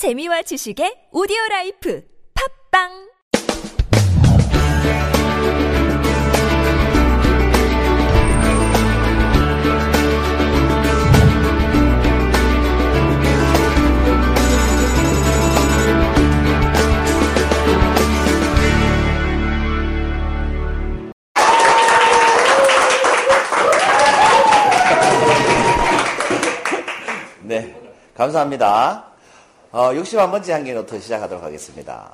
재미와 지식의 오디오 라이프 팝빵 네, 감사합니다. 어, 61번째 한계노트 시작하도록 하겠습니다.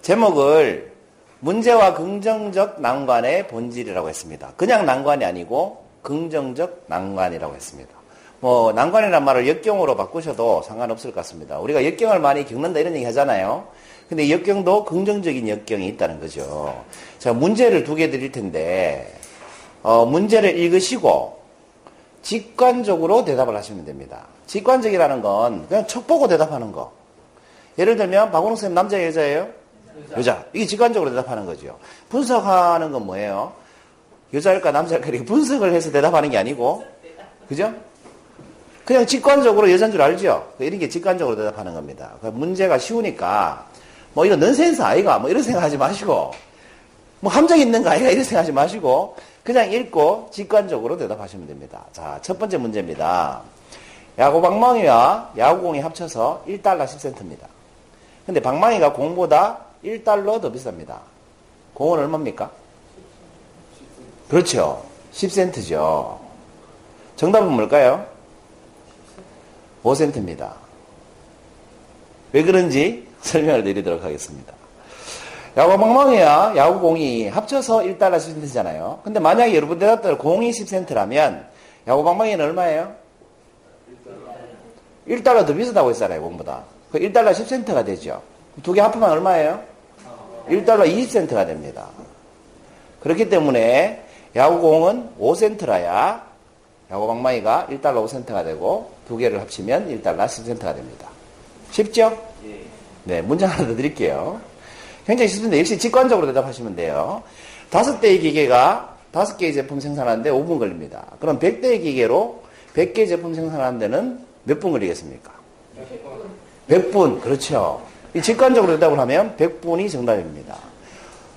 제목을 문제와 긍정적 난관의 본질이라고 했습니다. 그냥 난관이 아니고 긍정적 난관이라고 했습니다. 뭐 난관이란 말을 역경으로 바꾸셔도 상관없을 것 같습니다. 우리가 역경을 많이 겪는다 이런 얘기 하잖아요. 근데 역경도 긍정적인 역경이 있다는 거죠. 제가 문제를 두 개 드릴 텐데 어, 문제를 읽으시고 직관적으로 대답을 하시면 됩니다. 직관적이라는 건 그냥 척 보고 대답하는 거. 예를 들면 박원웅 선생님 남자 여자예요? 여자. 여자. 이게 직관적으로 대답하는 거죠. 분석하는 건 뭐예요? 여자일까 남자일까 이렇게 분석을 해서 대답하는 게 아니고 그죠? 그냥 직관적으로 여자인 줄 알죠? 이런 게 직관적으로 대답하는 겁니다. 문제가 쉬우니까 뭐 이거 넌센스 아이가 뭐 이런 생각하지 마시고 뭐 함정 있는 거 아이가 이런 생각하지 마시고 그냥 읽고 직관적으로 대답하시면 됩니다. 자, 첫 번째 문제입니다. 야구 방망이와 야구공이 합쳐서 1달러 10센트입니다. 근데 방망이가 공보다 1달러 더 비쌉니다. 공은 얼마입니까? 그렇죠. 10센트죠. 정답은 뭘까요? 5센트입니다. 왜 그런지 설명을 드리도록 하겠습니다. 야구 방망이와 야구공이 합쳐서 1달러 10센트잖아요. 근데 만약에 여러분 대답대로 공이 10센트라면 야구 방망이는 얼마예요? 1달러 더 비싸다고 했잖아요, 공보다. 그 1달러 10센트가 되죠. 두 개 합하면 얼마예요? 1달러 20센트가 됩니다. 그렇기 때문에 야구공은 5센트라야 야구 방망이가 1달러 5센트가 되고 두 개를 합치면 1달러 10센트가 됩니다. 쉽죠? 네, 문제 하나 더 드릴게요. 굉장히 쉽습니다. 역시 직관적으로 대답하시면 돼요. 다섯 대의 기계가 다섯 개의 제품 생산하는데 5분 걸립니다. 그럼 100대의 기계로 100개의 제품 생산하는 데는 몇 분 걸리겠습니까? 100분. 그렇죠. 이 직관적으로 대답을 하면 100분이 정답입니다.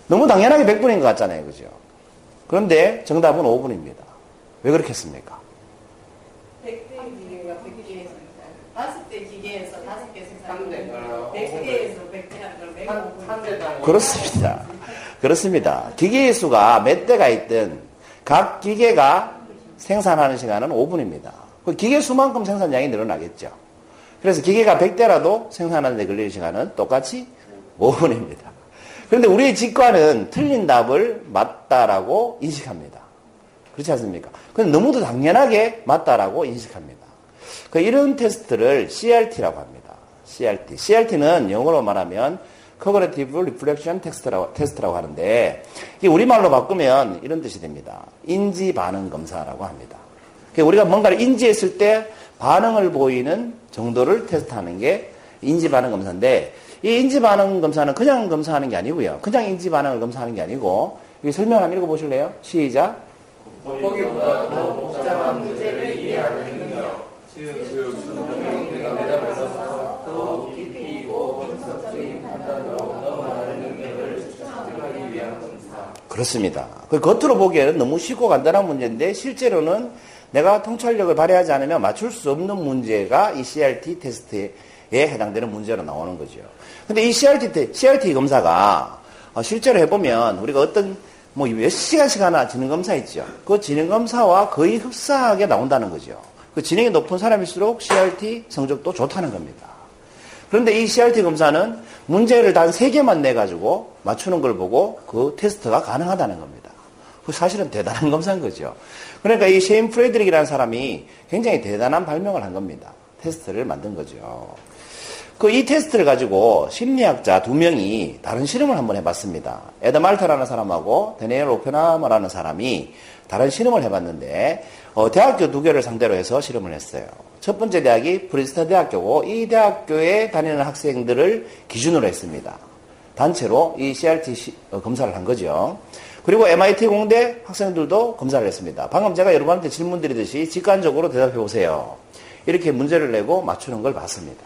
너무 당연하게 100분인 것 같잖아요. 그죠? 그런데 정답은 5분입니다. 왜 그렇게 했습니까? 100대 기계가 100개에서 다섯 대 기계에서 다섯 개 생산하는데 100개에서 100개 하는 걸 105분 그렇습니다. 그렇습니다. 기계의 수가 몇 대가 있든 각 기계가 생산하는 시간은 5분입니다. 그 기계 수만큼 생산량이 늘어나겠죠. 그래서 기계가 100대라도 생산하는 데 걸리는 시간은 똑같이 5분입니다. 그런데 우리의 직관은 틀린 답을 맞다라고 인식합니다. 그렇지 않습니까? 근데 너무도 당연하게 맞다라고 인식합니다. 그 이런 테스트를 CRT라고 합니다. CRT. CRT는 영어로 말하면 Cognitive Reflection Test라고, 테스트라고 하는데 이게 우리말로 바꾸면 이런 뜻이 됩니다. 인지 반응 검사라고 합니다. 그러니까 우리가 뭔가를 인지했을 때 반응을 보이는 정도를 테스트하는 게 인지 반응 검사인데 이 인지 반응 검사는 그냥 검사하는 게 아니고요. 그냥 인지 반응을 검사하는 게 아니고 이 설명 한번 읽어보실래요? 시작. 보기보다 더 복잡한 문제를 이해하는 능력, 즉 수능형들과 대답에서 더 깊이 있고 분석적인 판단으로 넘어가는 능력을 습득하기 위한 검사. 그렇습니다. 그 겉으로 보기에는 너무 쉽고 간단한 문제인데 실제로는 내가 통찰력을 발휘하지 않으면 맞출 수 없는 문제가 이 CRT 테스트에 해당되는 문제로 나오는 거죠. 근데 이 CRT, 테, CRT 검사가 어, 실제로 해보면 우리가 어떤 뭐 몇 시간씩 하나 지능검사 있죠. 그 지능검사와 거의 흡사하게 나온다는 거죠. 그 지능이 높은 사람일수록 CRT 성적도 좋다는 겁니다. 그런데 이 CRT 검사는 문제를 단 3개만 내가지고 맞추는 걸 보고 그 테스트가 가능하다는 겁니다. 그 사실은 대단한 검사인 거죠. 그러니까 이 셰인 프레드릭이라는 사람이 굉장히 대단한 발명을 한 겁니다. 테스트를 만든 거죠. 그 이 테스트를 가지고 심리학자 두 명이 다른 실험을 한번 해봤습니다. 애덤 알터라는 사람하고 대니얼 오펜하이머라는 사람이 다른 실험을 해봤는데 어, 대학교 두 개를 상대로 해서 실험을 했어요. 첫 번째 대학이 프린스턴 대학교고 이 대학교에 다니는 학생들을 기준으로 했습니다. 단체로 이 CRT 시, 어, 검사를 한 거죠. 그리고 MIT 공대 학생들도 검사를 했습니다. 방금 제가 여러분한테 질문 드리듯이 직관적으로 대답해 보세요. 이렇게 문제를 내고 맞추는 걸 봤습니다.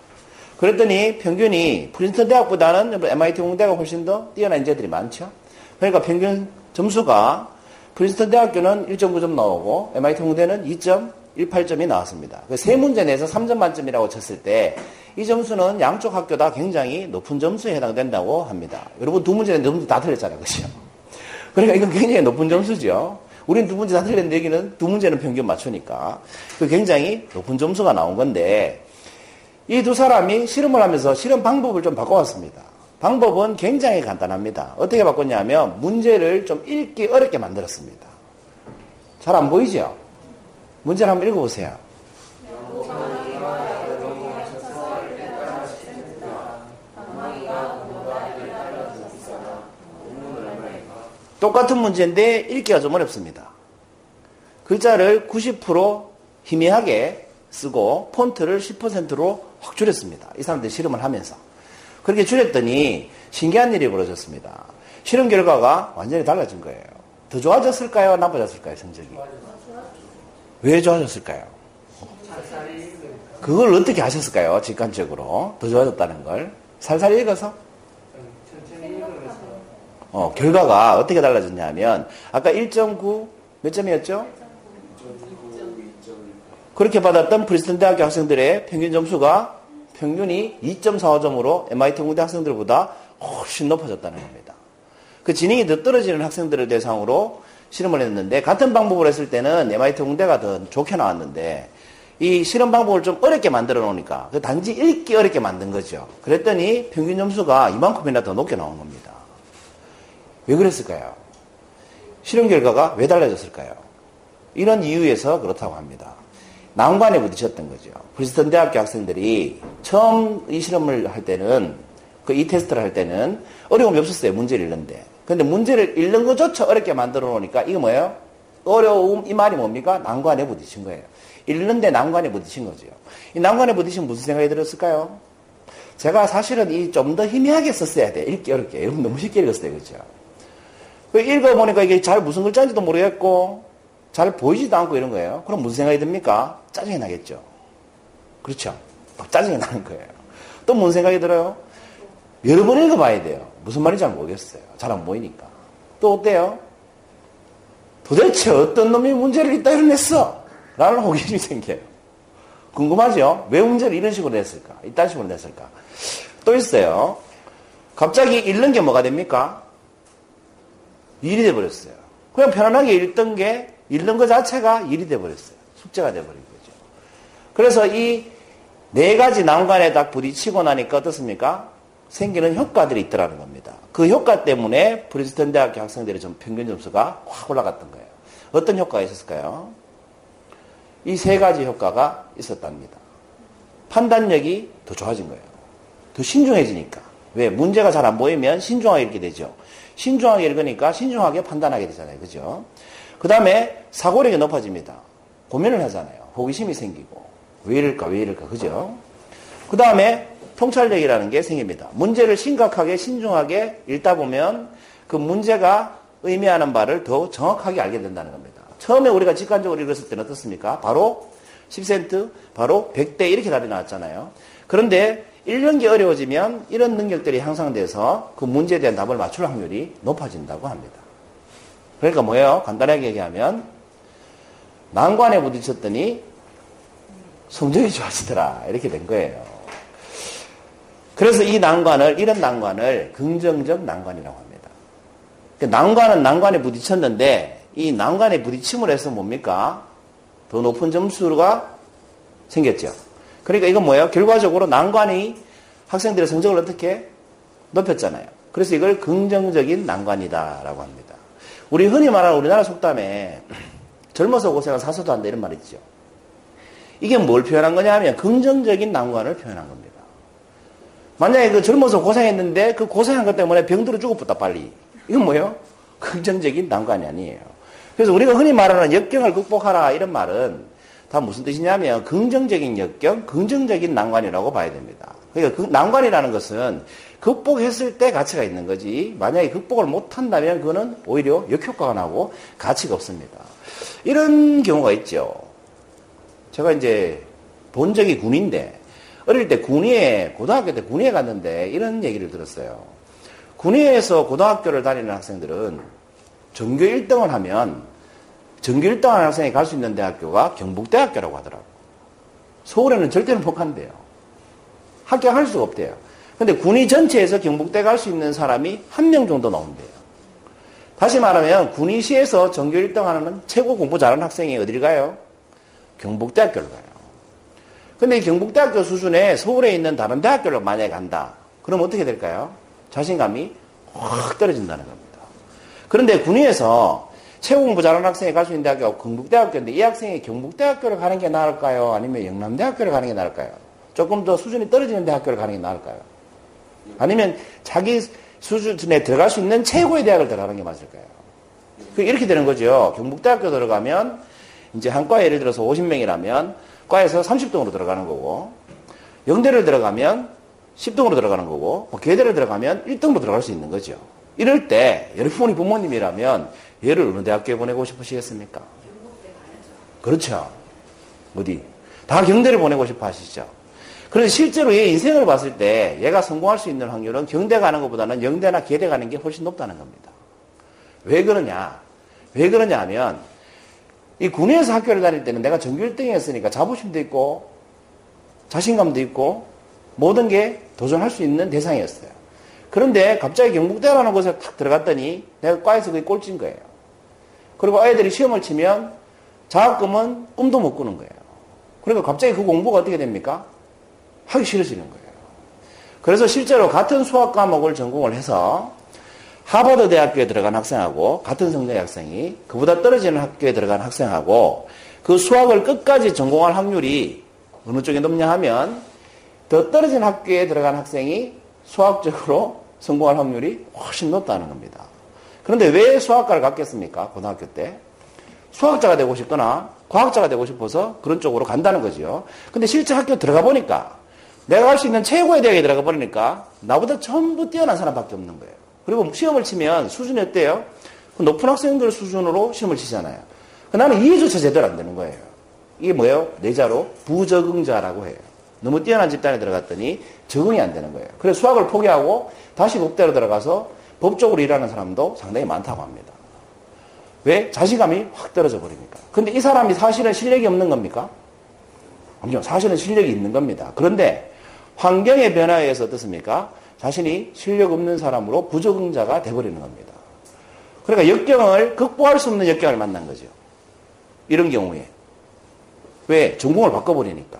그랬더니 평균이 프린스턴 대학보다는 MIT 공대가 훨씬 더 뛰어난 인재들이 많죠. 그러니까 평균 점수가 프린스턴 대학교는 1.9점 나오고 MIT 공대는 2.18점이 나왔습니다. 그세 문제 내서 3점 만점이라고 쳤을 때 이 점수는 양쪽 학교 다 굉장히 높은 점수에 해당된다고 합니다. 여러분 두 문제 내는데 다 틀렸잖아요. 그죠? 그러니까 이건 굉장히 높은 점수죠. 우린 두 문제 다 틀렸는데 여기는 두 문제는 평균 맞추니까 그 굉장히 높은 점수가 나온 건데 이 두 사람이 실험을 하면서 실험 방법을 좀 바꿔왔습니다. 방법은 굉장히 간단합니다. 어떻게 바꿨냐면 문제를 좀 읽기 어렵게 만들었습니다. 잘 안 보이죠? 문제를 한번 읽어보세요. 똑같은 문제인데 읽기가 좀 어렵습니다. 글자를 90% 희미하게 쓰고 폰트를 10%로 확 줄였습니다. 이 사람들 실험을 하면서. 그렇게 줄였더니 신기한 일이 벌어졌습니다. 실험 결과가 완전히 달라진 거예요. 더 좋아졌을까요? 나빠졌을까요? 성적이? 왜 좋아졌을까요? 그걸 어떻게 하셨을까요? 직관적으로. 더 좋아졌다는 걸. 살살 읽어서? 어, 결과가 어떻게 달라졌냐면, 아까 1.9, 몇 점이었죠? 그렇게 받았던 프린스턴 대학교 학생들의 평균 점수가 평균이 2.45점으로 MIT 공대 학생들보다 훨씬 높아졌다는 겁니다. 그 지능이 더 떨어지는 학생들을 대상으로 실험을 했는데 같은 방법을 했을 때는 MIT 공대가 더 좋게 나왔는데 이 실험 방법을 좀 어렵게 만들어 놓으니까 그 단지 읽기 어렵게 만든 거죠. 그랬더니 평균 점수가 이만큼이나 더 높게 나온 겁니다. 왜 그랬을까요? 실험 결과가 왜 달라졌을까요? 이런 이유에서 그렇다고 합니다. 난관에 부딪혔던 거죠. 프린스턴 대학교 학생들이 처음 이 실험을 할 때는 그 이 테스트를 할 때는 어려움이 없었어요. 문제를 읽는데. 근데 문제를 읽는 것조차 어렵게 만들어 놓으니까 이거 뭐예요? 어려움 이 말이 뭡니까? 난관에 부딪힌 거예요. 읽는데 난관에 부딪힌 거죠. 이 난관에 부딪히면 무슨 생각이 들었을까요? 제가 사실은 이 좀 더 희미하게 썼어야 돼. 읽기 어렵게. 여러분 너무 쉽게 읽었어요. 그죠? 그 읽어보니까 이게 잘 무슨 글자인지도 모르겠고 잘 보이지도 않고 이런 거예요. 그럼 무슨 생각이 듭니까? 짜증이 나겠죠. 그렇죠? 막 짜증이 나는 거예요. 또 무슨 생각이 들어요? 여러 번 읽어봐야 돼요. 무슨 말인지 잘 모르겠어요. 잘 안 보이니까. 또 어때요? 도대체 어떤 놈이 문제를 이따 이뤄냈어? 라는 호기심이 생겨요. 궁금하죠? 왜 문제를 이런 식으로 냈을까? 이딴 식으로 냈을까? 또 있어요. 갑자기 읽는 게 뭐가 됩니까? 일이 돼버렸어요. 그냥 편안하게 읽던 게 읽는 것 자체가 일이 돼버렸어요. 숙제가 돼버린 거죠. 그래서 이 네 가지 난관에 딱 부딪히고 나니까 어떻습니까? 생기는 효과들이 있더라는 겁니다. 그 효과 때문에 프린스턴 대학교 학생들의 좀 평균 점수가 확 올라갔던 거예요. 어떤 효과가 있었을까요? 이 세 가지 효과가 있었답니다. 판단력이 더 좋아진 거예요. 더 신중해지니까. 왜? 문제가 잘 안 보이면 신중하게 읽게 되죠. 신중하게 읽으니까 신중하게 판단하게 되잖아요. 그죠? 그 다음에 사고력이 높아집니다. 고민을 하잖아요. 호기심이 생기고. 왜 이럴까, 왜 이럴까. 그죠? 그 다음에 통찰력이라는 게 생깁니다. 문제를 심각하게, 신중하게 읽다 보면 그 문제가 의미하는 바를 더 정확하게 알게 된다는 겁니다. 처음에 우리가 직관적으로 읽었을 때는 어떻습니까? 바로 10센트, 바로 100대 이렇게 답이 나왔잖아요. 그런데 읽는 게 어려워지면 이런 능력들이 향상돼서 그 문제에 대한 답을 맞출 확률이 높아진다고 합니다. 그러니까 뭐예요? 간단하게 얘기하면 난관에 부딪혔더니 성적이 좋아지더라 이렇게 된 거예요. 그래서 이 난관을 이런 난관을 긍정적 난관이라고 합니다. 그 난관은 난관에 부딪혔는데 이 난관에 부딪힘을 해서 뭡니까? 더 높은 점수가 생겼죠. 그러니까 이건 뭐예요? 결과적으로 난관이 학생들의 성적을 어떻게 높였잖아요. 그래서 이걸 긍정적인 난관이다라고 합니다. 우리 흔히 말하는 우리나라 속담에 젊어서 고생은 사서도 한다 이런 말이 있죠. 이게 뭘 표현한 거냐 하면 긍정적인 난관을 표현한 겁니다. 만약에 그 젊어서 고생했는데 그 고생한 것 때문에 병들어 죽었다 빨리. 이건 뭐예요? 긍정적인 난관이 아니에요. 그래서 우리가 흔히 말하는 역경을 극복하라 이런 말은 다 무슨 뜻이냐면 긍정적인 역경, 긍정적인 난관이라고 봐야 됩니다. 그러니까 그 난관이라는 것은 극복했을 때 가치가 있는 거지 만약에 극복을 못한다면 그거는 오히려 역효과가 나고 가치가 없습니다. 이런 경우가 있죠. 제가 이제 본 적이 군인데 어릴 때 군위에, 고등학교 때 군위에 갔는데 이런 얘기를 들었어요. 군위에서 고등학교를 다니는 학생들은 전교 1등을 하면 전교 1등 하는 학생이 갈 수 있는 대학교가 경북대학교라고 하더라고요. 서울에는 절대로 못 간대요. 합격할 수가 없대요. 근데 군위 전체에서 경북대 갈 수 있는 사람이 한 명 정도 나온대요. 다시 말하면 군위시에서 전교 1등 하는 최고 공부 잘하는 학생이 어디를 가요? 경북대학교를 가요. 근데 경북대학교 수준에 서울에 있는 다른 대학교를 만약에 간다. 그럼 어떻게 될까요? 자신감이 확 떨어진다는 겁니다. 그런데 군위에서 최고 공부 잘하는 학생이 갈 수 있는 대학교가 경북대학교인데 이 학생이 경북대학교를 가는 게 나을까요? 아니면 영남대학교를 가는 게 나을까요? 조금 더 수준이 떨어지는 대학교를 가는 게 나을까요? 아니면 자기 수준에 들어갈 수 있는 최고의 대학을 들어가는 게 맞을까요? 그 이렇게 되는 거죠. 경북대학교 들어가면 이제 한 과에 예를 들어서 50명이라면 과에서 30등으로 들어가는 거고 영대를 들어가면 10등으로 들어가는 거고 뭐 계대를 들어가면 1등으로 들어갈 수 있는 거죠. 이럴 때 여러분이 부모님이라면 얘를 어느 대학교에 보내고 싶으시겠습니까? 그렇죠. 어디? 다 경대를 보내고 싶어 하시죠. 그런데 실제로 얘 인생을 봤을 때 얘가 성공할 수 있는 확률은 경대 가는 것보다는 영대나 계대 가는 게 훨씬 높다는 겁니다. 왜 그러냐? 왜 그러냐 하면 이 군에서 학교를 다닐 때는 내가 전교 1등이었으니까 자부심도 있고 자신감도 있고 모든 게 도전할 수 있는 대상이었어요. 그런데 갑자기 경북대라는 곳에 탁 들어갔더니 내가 과에서 그게 꼴찌인 거예요. 그리고 아이들이 시험을 치면 장학금은 꿈도 못 꾸는 거예요. 그러니까 갑자기 그 공부가 어떻게 됩니까? 하기 싫어지는 거예요. 그래서 실제로 같은 수학 과목을 전공을 해서 하버드 대학교에 들어간 학생하고 같은 성적의 학생이 그보다 떨어지는 학교에 들어간 학생하고 그 수학을 끝까지 전공할 확률이 어느 쪽에 높냐 하면 더 떨어진 학교에 들어간 학생이 수학적으로 성공할 확률이 훨씬 높다는 겁니다. 그런데 왜 수학과를 갔겠습니까? 고등학교 때. 수학자가 되고 싶거나 과학자가 되고 싶어서 그런 쪽으로 간다는 거죠. 근데 실제 학교 들어가 보니까 내가 갈수 있는 최고의 대학에 들어가 버리니까 나보다 전부 뛰어난 사람밖에 없는 거예요. 그리고 시험을 치면 수준이 어때요? 그 높은 학생들 수준으로 시험을 치잖아요. 그 나는 이해조차 제대로 안 되는 거예요. 이게 뭐예요? 내자로 부적응자라고 해요. 너무 뛰어난 집단에 들어갔더니 적응이 안 되는 거예요. 그래서 수학을 포기하고 다시 법대로 들어가서 법적으로 일하는 사람도 상당히 많다고 합니다. 왜? 자신감이 확 떨어져 버리니까. 근데 이 사람이 사실은 실력이 없는 겁니까? 아니요. 사실은 실력이 있는 겁니다. 그런데 환경의 변화에 의해서 어떻습니까? 자신이 실력 없는 사람으로 부적응자가 돼버리는 겁니다. 그러니까 역경을 극복할 수 없는 역경을 만난 거죠. 이런 경우에. 왜? 전공을 바꿔버리니까.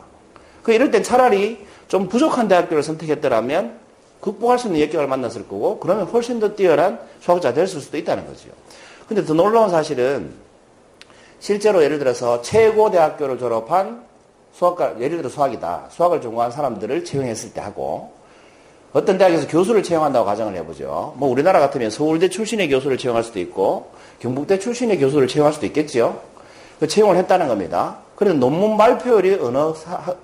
그 이럴 땐 차라리 좀 부족한 대학교를 선택했더라면 극복할 수 있는 역경을 만났을 거고 그러면 훨씬 더 뛰어난 수학자 될 수도 있다는 거죠. 근데 더 놀라운 사실은 실제로 예를 들어서 최고 대학교를 졸업한 수학과 예를 들어 수학이다. 수학을 전공한 사람들을 채용했을 때 하고 어떤 대학에서 교수를 채용한다고 가정을 해보죠. 뭐 우리나라 같으면 서울대 출신의 교수를 채용할 수도 있고 경북대 출신의 교수를 채용할 수도 있겠죠. 그 채용을 했다는 겁니다. 그래서 논문 발표율이 어느,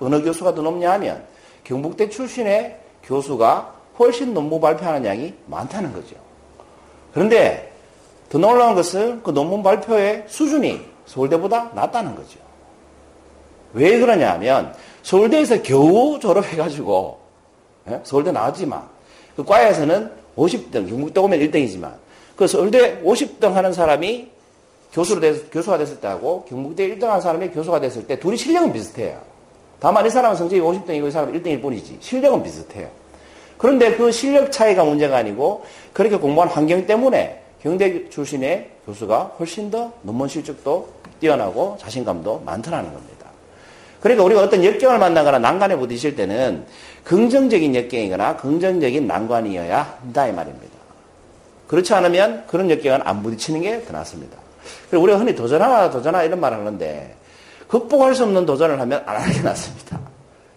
어느 교수가 더 높냐 하면 경북대 출신의 교수가 훨씬 논문 발표하는 양이 많다는 거죠. 그런데 더 놀라운 것은 그 논문 발표의 수준이 서울대보다 낮다는 거죠. 왜 그러냐 하면 서울대에서 겨우 졸업해가지고 예? 서울대 나왔지만 그 과에서는 50등, 경북대 오면 1등이지만 그 서울대 50등 하는 사람이 교수로 돼, 교수가 됐을 때하고 경북대 1등 하는 사람이 교수가 됐을 때 둘이 실력은 비슷해요. 다만 이 사람은 성적이 50등이고 이 사람은 1등일 뿐이지 실력은 비슷해요. 그런데 그 실력 차이가 문제가 아니고 그렇게 공부한 환경 때문에 경대 출신의 교수가 훨씬 더 논문 실적도 뛰어나고 자신감도 많더라는 겁니다. 그러니까 우리가 어떤 역경을 만나거나 난관에 부딪힐 때는 긍정적인 역경이거나 긍정적인 난관이어야 한다 이 말입니다. 그렇지 않으면 그런 역경은 안 부딪히는 게 더 낫습니다. 그리고 우리가 흔히 도전하라 도전하라 이런 말을 하는데 극복할 수 없는 도전을 하면 안 하는 게 낫습니다.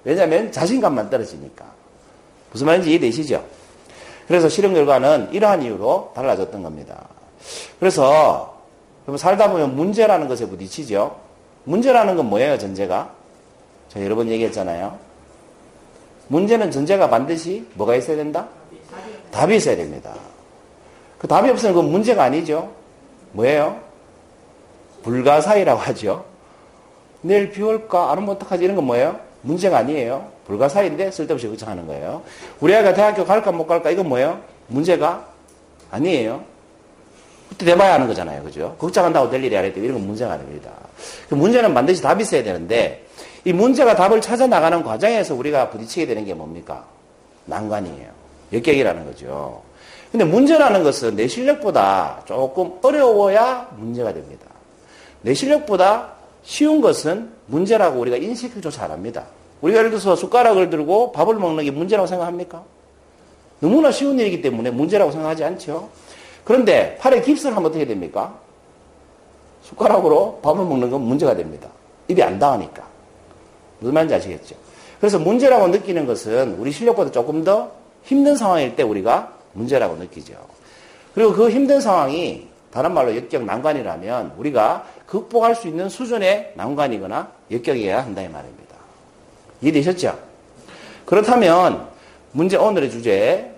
왜냐하면 자신감만 떨어지니까. 무슨 말인지 이해되시죠? 그래서 실험 결과는 이러한 이유로 달라졌던 겁니다. 그래서 살다 보면 문제라는 것에 부딪히죠. 문제라는 건 뭐예요, 전제가? 제가 여러 번 얘기했잖아요. 문제는 전제가 반드시 뭐가 있어야 된다? 답이 있어야 됩니다. 그 답이 없으면 그건 문제가 아니죠. 뭐예요? 불가사의라고 하죠. 내일 비 올까? 안 오면 어떡하지? 이런 건 뭐예요? 문제가 아니에요. 불가사의인데 쓸데없이 걱정하는 거예요. 우리 아이가 대학교 갈까 못 갈까 이건 뭐예요? 문제가 아니에요. 그때 내봐야 하는 거잖아요. 그죠? 걱정한다고 될 일이 아니기 이런 건 문제가 아닙니다. 그 문제는 반드시 답이 있어야 되는데 이 문제가 답을 찾아 나가는 과정에서 우리가 부딪히게 되는 게 뭡니까? 난관이에요. 역격이라는 거죠. 근데 문제라는 것은 내 실력보다 조금 어려워야 문제가 됩니다. 내 실력보다 쉬운 것은 문제라고 우리가 인식조차 안 합니다. 우리가 예를 들어서 숟가락을 들고 밥을 먹는 게 문제라고 생각합니까? 너무나 쉬운 일이기 때문에 문제라고 생각하지 않죠. 그런데 팔에 깁스를 하면 어떻게 됩니까? 숟가락으로 밥을 먹는 건 문제가 됩니다. 입이 안 닿으니까. 무슨 말인지 아시겠죠? 그래서 문제라고 느끼는 것은 우리 실력보다 조금 더 힘든 상황일 때 우리가 문제라고 느끼죠. 그리고 그 힘든 상황이 다른 말로 역경 난관이라면 우리가 극복할 수 있는 수준의 난관이거나 역경이어야 한다 이 말입니다. 이해되셨죠? 그렇다면 문제 오늘의 주제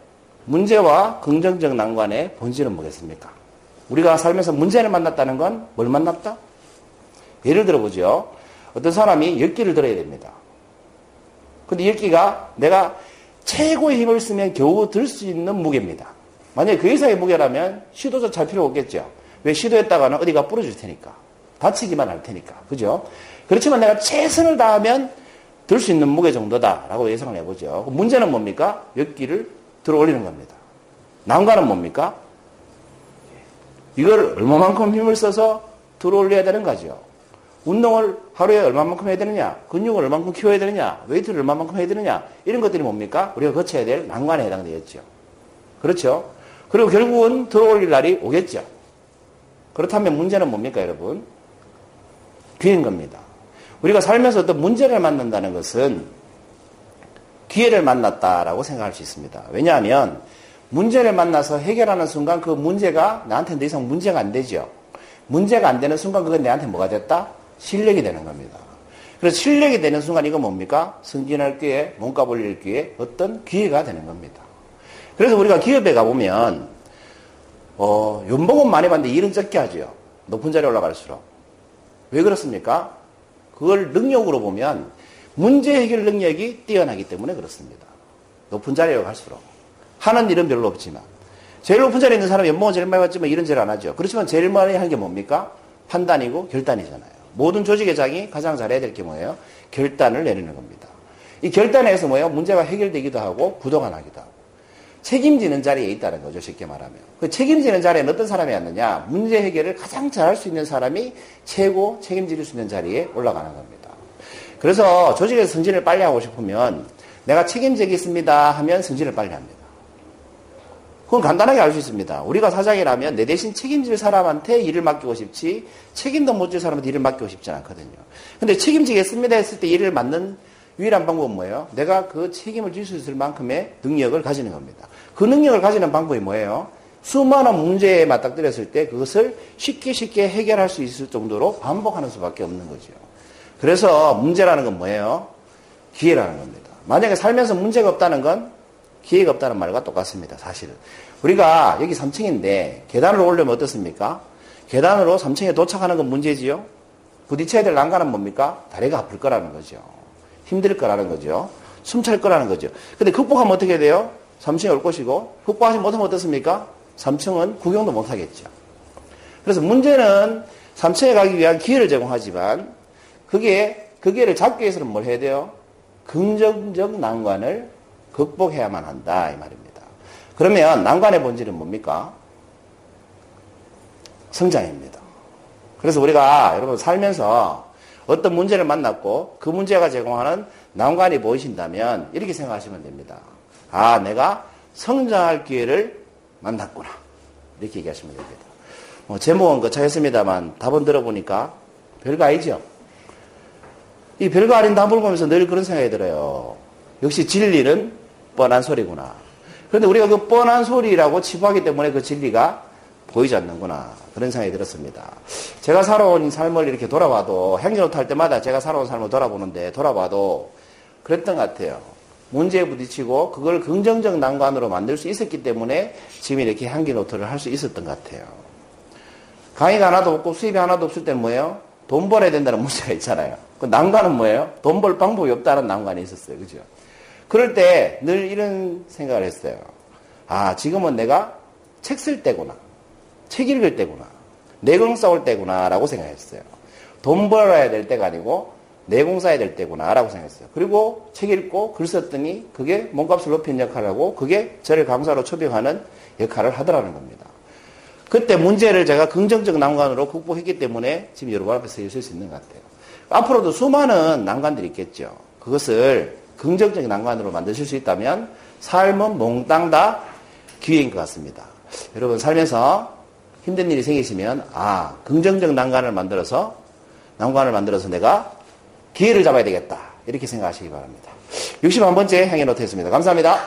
문제와 긍정적 난관의 본질은 뭐겠습니까? 우리가 살면서 문제를 만났다는 건 뭘 만났다? 예를 들어보죠. 어떤 사람이 열기를 들어야 됩니다. 근데 열기가 내가 최고의 힘을 쓰면 겨우 들 수 있는 무게입니다. 만약에 그 이상의 무게라면 시도도 잘 필요 없겠죠. 왜 시도했다가는 어디가 부러질 테니까. 다치기만 할 테니까. 그죠? 그렇지만 내가 최선을 다하면 들 수 있는 무게 정도다라고 예상을 해보죠. 문제는 뭡니까? 몇기를 들어 올리는 겁니다. 난관은 뭡니까? 이걸 얼마만큼 힘을 써서 들어 올려야 되는 거죠. 운동을 하루에 얼마만큼 해야 되느냐, 근육을 얼마만큼 키워야 되느냐, 웨이트를 얼마만큼 해야 되느냐, 이런 것들이 뭡니까? 우리가 거쳐야 될 난관에 해당되겠죠. 그렇죠? 그리고 결국은 들어올릴 날이 오겠죠. 그렇다면 문제는 뭡니까, 여러분? 기회인 겁니다. 우리가 살면서 어떤 문제를 만난다는 것은 기회를 만났다라고 생각할 수 있습니다. 왜냐하면 문제를 만나서 해결하는 순간 그 문제가 나한테 더 이상 문제가 안 되죠. 문제가 안 되는 순간 그건 내한테 뭐가 됐다? 실력이 되는 겁니다. 그래서 실력이 되는 순간 이거 뭡니까? 승진할 기회, 몸값 올릴 기회, 어떤 기회가 되는 겁니다. 그래서 우리가 기업에 가보면, 어, 연봉은 많이 받는데 일은 적게 하죠. 높은 자리에 올라갈수록. 왜 그렇습니까? 그걸 능력으로 보면 문제 해결 능력이 뛰어나기 때문에 그렇습니다. 높은 자리에 갈수록. 하는 일은 별로 없지만. 제일 높은 자리에 있는 사람이 연봉은 제일 많이 받지만 일은 제일 안 하죠. 그렇지만 제일 많이 하는 게 뭡니까? 판단이고 결단이잖아요. 모든 조직의 장이 가장 잘해야 될 게 뭐예요? 결단을 내리는 겁니다. 이 결단에서 뭐예요? 문제가 해결되기도 하고 부도가 나기도 하고. 책임지는 자리에 있다는 거죠. 쉽게 말하면. 그 책임지는 자리에는 어떤 사람이 왔느냐? 문제 해결을 가장 잘할 수 있는 사람이 최고 책임질 수 있는 자리에 올라가는 겁니다. 그래서 조직에서 승진을 빨리 하고 싶으면 내가 책임지겠습니다 하면 승진을 빨리 합니다. 그건 간단하게 알 수 있습니다. 우리가 사장이라면 내 대신 책임질 사람한테 일을 맡기고 싶지 책임도 못 질 사람한테 일을 맡기고 싶지 않거든요. 근데 책임지겠습니다 했을 때 일을 맡는 유일한 방법은 뭐예요? 내가 그 책임을 질 수 있을 만큼의 능력을 가지는 겁니다. 그 능력을 가지는 방법이 뭐예요? 수많은 문제에 맞닥뜨렸을 때 그것을 쉽게 쉽게 해결할 수 있을 정도로 반복하는 수밖에 없는 거죠. 그래서 문제라는 건 뭐예요? 기회라는 겁니다. 만약에 살면서 문제가 없다는 건 기회가 없다는 말과 똑같습니다. 사실은. 우리가 여기 3층인데 계단을 오르려면 어떻습니까? 계단으로 3층에 도착하는 건 문제지요. 부딪혀야 될 난간은 뭡니까? 다리가 아플 거라는 거죠. 힘들 거라는 거죠. 숨 찰 거라는 거죠. 근데 극복하면 어떻게 돼요? 3층에 올 것이고 극복하지 못하면 어떻습니까? 3층은 구경도 못 하겠죠. 그래서 문제는 3층에 가기 위한 기회를 제공하지만 그게 그 기회를 잡기 위해서는 뭘 해야 돼요? 긍정적 난관을 극복해야만 한다 이 말입니다. 그러면 난관의 본질은 뭡니까? 성장입니다. 그래서 우리가 여러분 살면서 어떤 문제를 만났고 그 문제가 제공하는 난관이 보이신다면 이렇게 생각하시면 됩니다. 아, 내가 성장할 기회를 만났구나. 이렇게 얘기하시면 됩니다. 뭐 제목은 거창했습니다만 답은 들어보니까 별거 아니죠? 이 별거 아닌 답을 보면서 늘 그런 생각이 들어요. 역시 진리는 뻔한 소리구나. 그런데 우리가 그 뻔한 소리라고 치부하기 때문에 그 진리가 보이지 않는구나. 그런 생각이 들었습니다. 제가 살아온 삶을 이렇게 돌아봐도 행진호트 할 때마다 제가 살아온 삶을 돌아보는데 돌아봐도 그랬던 것 같아요. 문제에 부딪히고 그걸 긍정적 난관으로 만들 수 있었기 때문에 지금 이렇게 향기노트를 할 수 있었던 것 같아요. 강의가 하나도 없고 수입이 하나도 없을 때는 뭐예요? 돈 벌어야 된다는 문제가 있잖아요. 그 난관은 뭐예요? 돈 벌 방법이 없다는 난관이 있었어요. 그죠? 그럴 때 늘 이런 생각을 했어요. 아, 지금은 내가 책 쓸 때구나. 책 읽을 때구나. 내공 싸울 때구나. 라고 생각했어요. 돈 벌어야 될 때가 아니고 내공 쌓아야 될 때구나. 라고 생각했어요. 그리고 책 읽고 글 썼더니 그게 몸값을 높이는 역할을 하고 그게 저를 강사로 초빙하는 역할을 하더라는 겁니다. 그때 문제를 제가 긍정적 난관으로 극복했기 때문에 지금 여러분 앞에 서 있을 수 있는 것 같아요. 앞으로도 수많은 난관들이 있겠죠. 그것을 긍정적 난관으로 만드실 수 있다면 삶은 몽땅 다 기회인 것 같습니다. 여러분 살면서 힘든 일이 생기시면 아 긍정적 난관을 만들어서 난관을 만들어서 내가 기회를 잡아야 되겠다 이렇게 생각하시기 바랍니다. 61번째 행위 노트였습니다. 감사합니다.